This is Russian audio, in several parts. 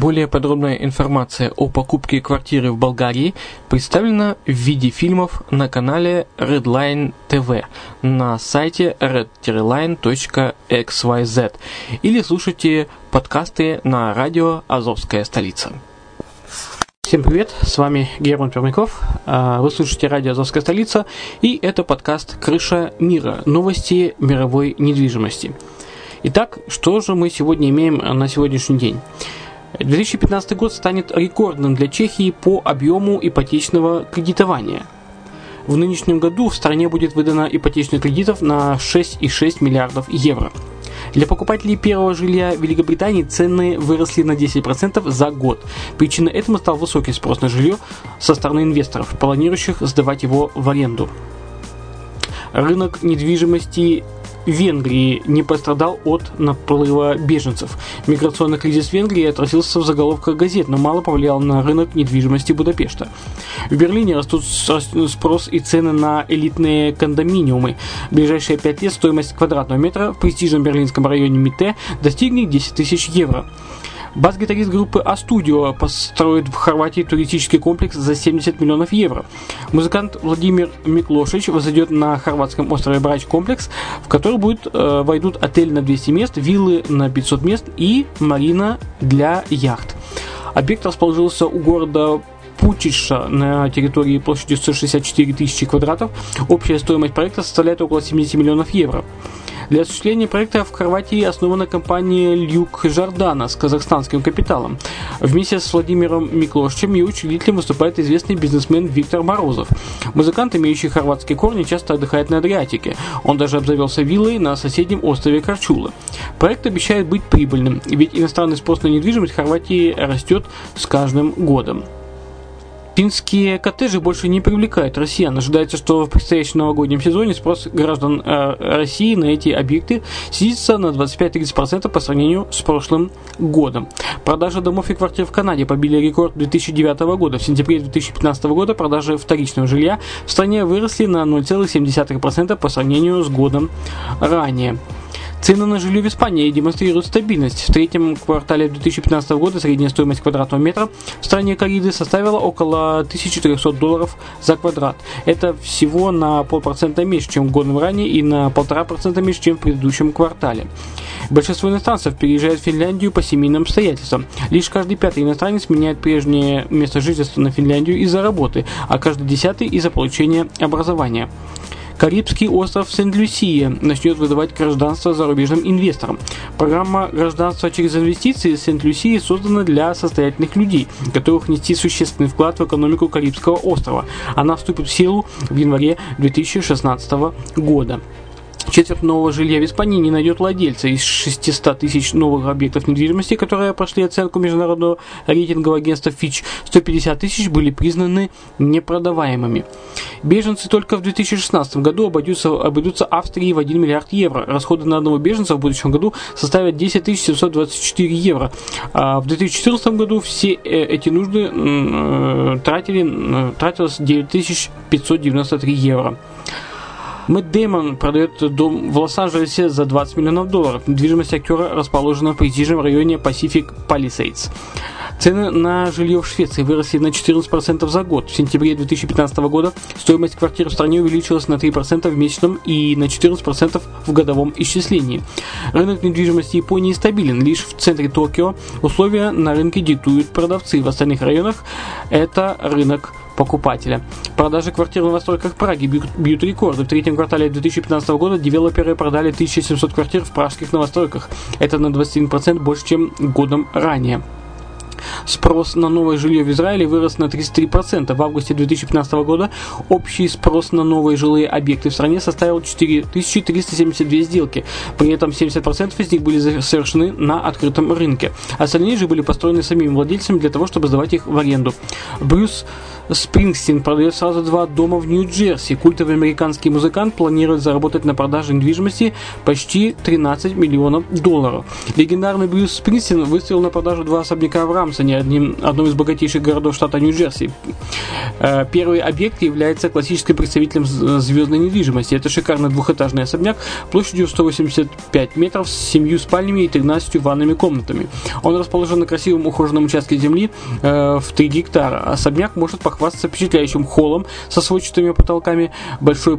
Более подробная информация о покупке квартиры в Болгарии представлена в виде фильмов на канале Redline TV на сайте red-line.xyz или слушайте подкасты на радио «Азовская столица». Всем привет, с вами Герман Пермяков, а, вы слушаете радио «Азовская столица» и это подкаст «Крыша мира. Новости мировой недвижимости». Итак, что же мы сегодня имеем на сегодняшний день? 2015 год станет рекордным для Чехии по объему ипотечного кредитования. В нынешнем году в стране будет выдано ипотечных кредитов на 6,6 миллиардов евро. Для покупателей первого жилья в Великобритании цены выросли на 10% за год. Причиной этому стал высокий спрос на жилье со стороны инвесторов, планирующих сдавать его в аренду. Рынок недвижимости Венгрии не пострадал от наплыва беженцев. Миграционный кризис Венгрии отразился в заголовках газет, но мало повлиял на рынок недвижимости Будапешта. В Берлине растут спрос и цены на элитные кондоминиумы. В ближайшие пять лет стоимость квадратного метра в престижном берлинском районе Мите достигнет 10 тысяч евро. Бас-гитарист группы А-Студио построит в Хорватии туристический комплекс за 70 миллионов евро. Музыкант Владимир Миклошич возведет на хорватском острове Брач комплекс, в который будет, э, войдут отель на 200 мест, виллы на 500 мест и марина для яхт. Объект расположился у города Путиша на территории площадью 164 тысячи квадратов. Общая стоимость проекта составляет около 70 миллионов евро. Для осуществления проекта в Хорватии основана компания Люк Жордана с казахстанским капиталом. Вместе с Владимиром Миклошчем и учредителем выступает известный бизнесмен Виктор Морозов. Музыкант, имеющий хорватские корни, часто отдыхает на Адриатике. Он даже обзавелся виллой на соседнем острове Корчула. Проект обещает быть прибыльным, ведь иностранный спрос на недвижимость в Хорватии растет с каждым годом. Финские коттеджи больше не привлекают россиян. Ожидается, что в предстоящем новогоднем сезоне спрос граждан э, России на эти объекты снизится на 25-30% по сравнению с прошлым годом. Продажи домов и квартир в Канаде побили рекорд 2009 года. В сентябре 2015 года продажи вторичного жилья в стране выросли на 0,7% по сравнению с годом ранее. Цены на жилье в Испании демонстрируют стабильность. В третьем квартале 2015 года средняя стоимость квадратного метра в стране Кариды составила около 1400 долларов за квадрат. Это всего на полпроцента меньше, чем годом ранее и на полтора процента меньше, чем в предыдущем квартале. Большинство иностранцев переезжают в Финляндию по семейным обстоятельствам. Лишь каждый пятый иностранец меняет прежнее место жительства на Финляндию из-за работы, а каждый десятый из-за получения образования. Карибский остров Сент-Люсия начнет выдавать гражданство зарубежным инвесторам. Программа гражданства через инвестиции Сент-Люсии создана для состоятельных людей, готовых внести существенный вклад в экономику Карибского острова. Она вступит в силу в январе 2016 года. Четверть нового жилья в Испании не найдет владельца. Из 600 тысяч новых объектов недвижимости, которые прошли оценку международного рейтингового агентства Fitch, 150 тысяч были признаны непродаваемыми. Беженцы только в 2016 году обойдутся, обойдутся Австрии в 1 миллиард евро. Расходы на одного беженца в будущем году составят 10 724 евро. А в 2014 году все э, эти нужды э, тратили, тратилось 9 593 евро. Мэтт Дэймон продает дом в Лос-Анджелесе за 20 миллионов долларов. Недвижимость актера расположена в престижном районе Pacific Palisades. Цены на жилье в Швеции выросли на 14% за год. В сентябре 2015 года стоимость квартир в стране увеличилась на 3% в месячном и на 14% в годовом исчислении. Рынок недвижимости Японии стабилен. Лишь в центре Токио условия на рынке диктуют продавцы. В остальных районах это рынок покупателя. Продажи квартир в новостройках Праги бьют, рекорды. В третьем квартале 2015 года девелоперы продали 1700 квартир в пражских новостройках. Это на 21% больше, чем годом ранее. Спрос на новое жилье в Израиле вырос на 33%. В августе 2015 года общий спрос на новые жилые объекты в стране составил 4372 сделки. При этом 70% из них были совершены на открытом рынке. Остальные же были построены самими владельцами для того, чтобы сдавать их в аренду. Брюс Спрингстин продает сразу два дома в Нью-Джерси. Культовый американский музыкант планирует заработать на продаже недвижимости почти 13 миллионов долларов. Легендарный Брюс Спрингстин выставил на продажу два особняка в Рамсоне, одним, одном из богатейших городов штата Нью-Джерси. Э, первый объект является классическим представителем звездной недвижимости. Это шикарный двухэтажный особняк площадью 185 метров с семью спальнями и 13 ванными комнатами. Он расположен на красивом ухоженном участке земли э, в 3 гектара. Особняк может похвастаться похвастаться впечатляющим холлом со сводчатыми потолками, большой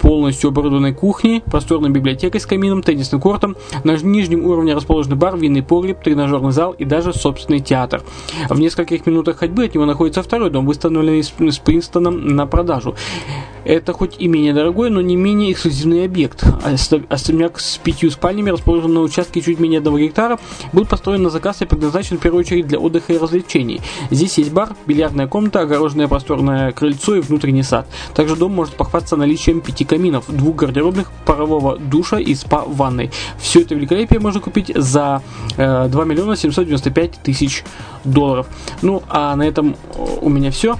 полностью оборудованной кухней, просторной библиотекой с камином, теннисным кортом, на нижнем уровне расположен бар, винный погреб, тренажерный зал и даже собственный театр. В нескольких минутах ходьбы от него находится второй дом, выставленный с Принстоном на продажу. Это хоть и менее дорогой, но не менее эксклюзивный объект. Особняк с пятью спальнями, расположен на участке чуть менее одного гектара, был построен на заказ и предназначен в первую очередь для отдыха и развлечений. Здесь есть бар, бильярдная комната, огороженное просторное крыльцо и внутренний сад. Также дом может похвастаться наличием пяти каминов, двух гардеробных, парового душа и спа-ванной. Все это великолепие можно купить за э, 2 миллиона 795 тысяч долларов. Ну, а на этом у меня все.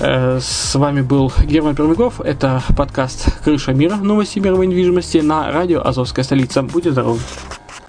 Э, с вами был Герман Пермяков. Это подкаст «Крыша мира. Новости мировой недвижимости» на радио «Азовская столица». Будьте здоровы!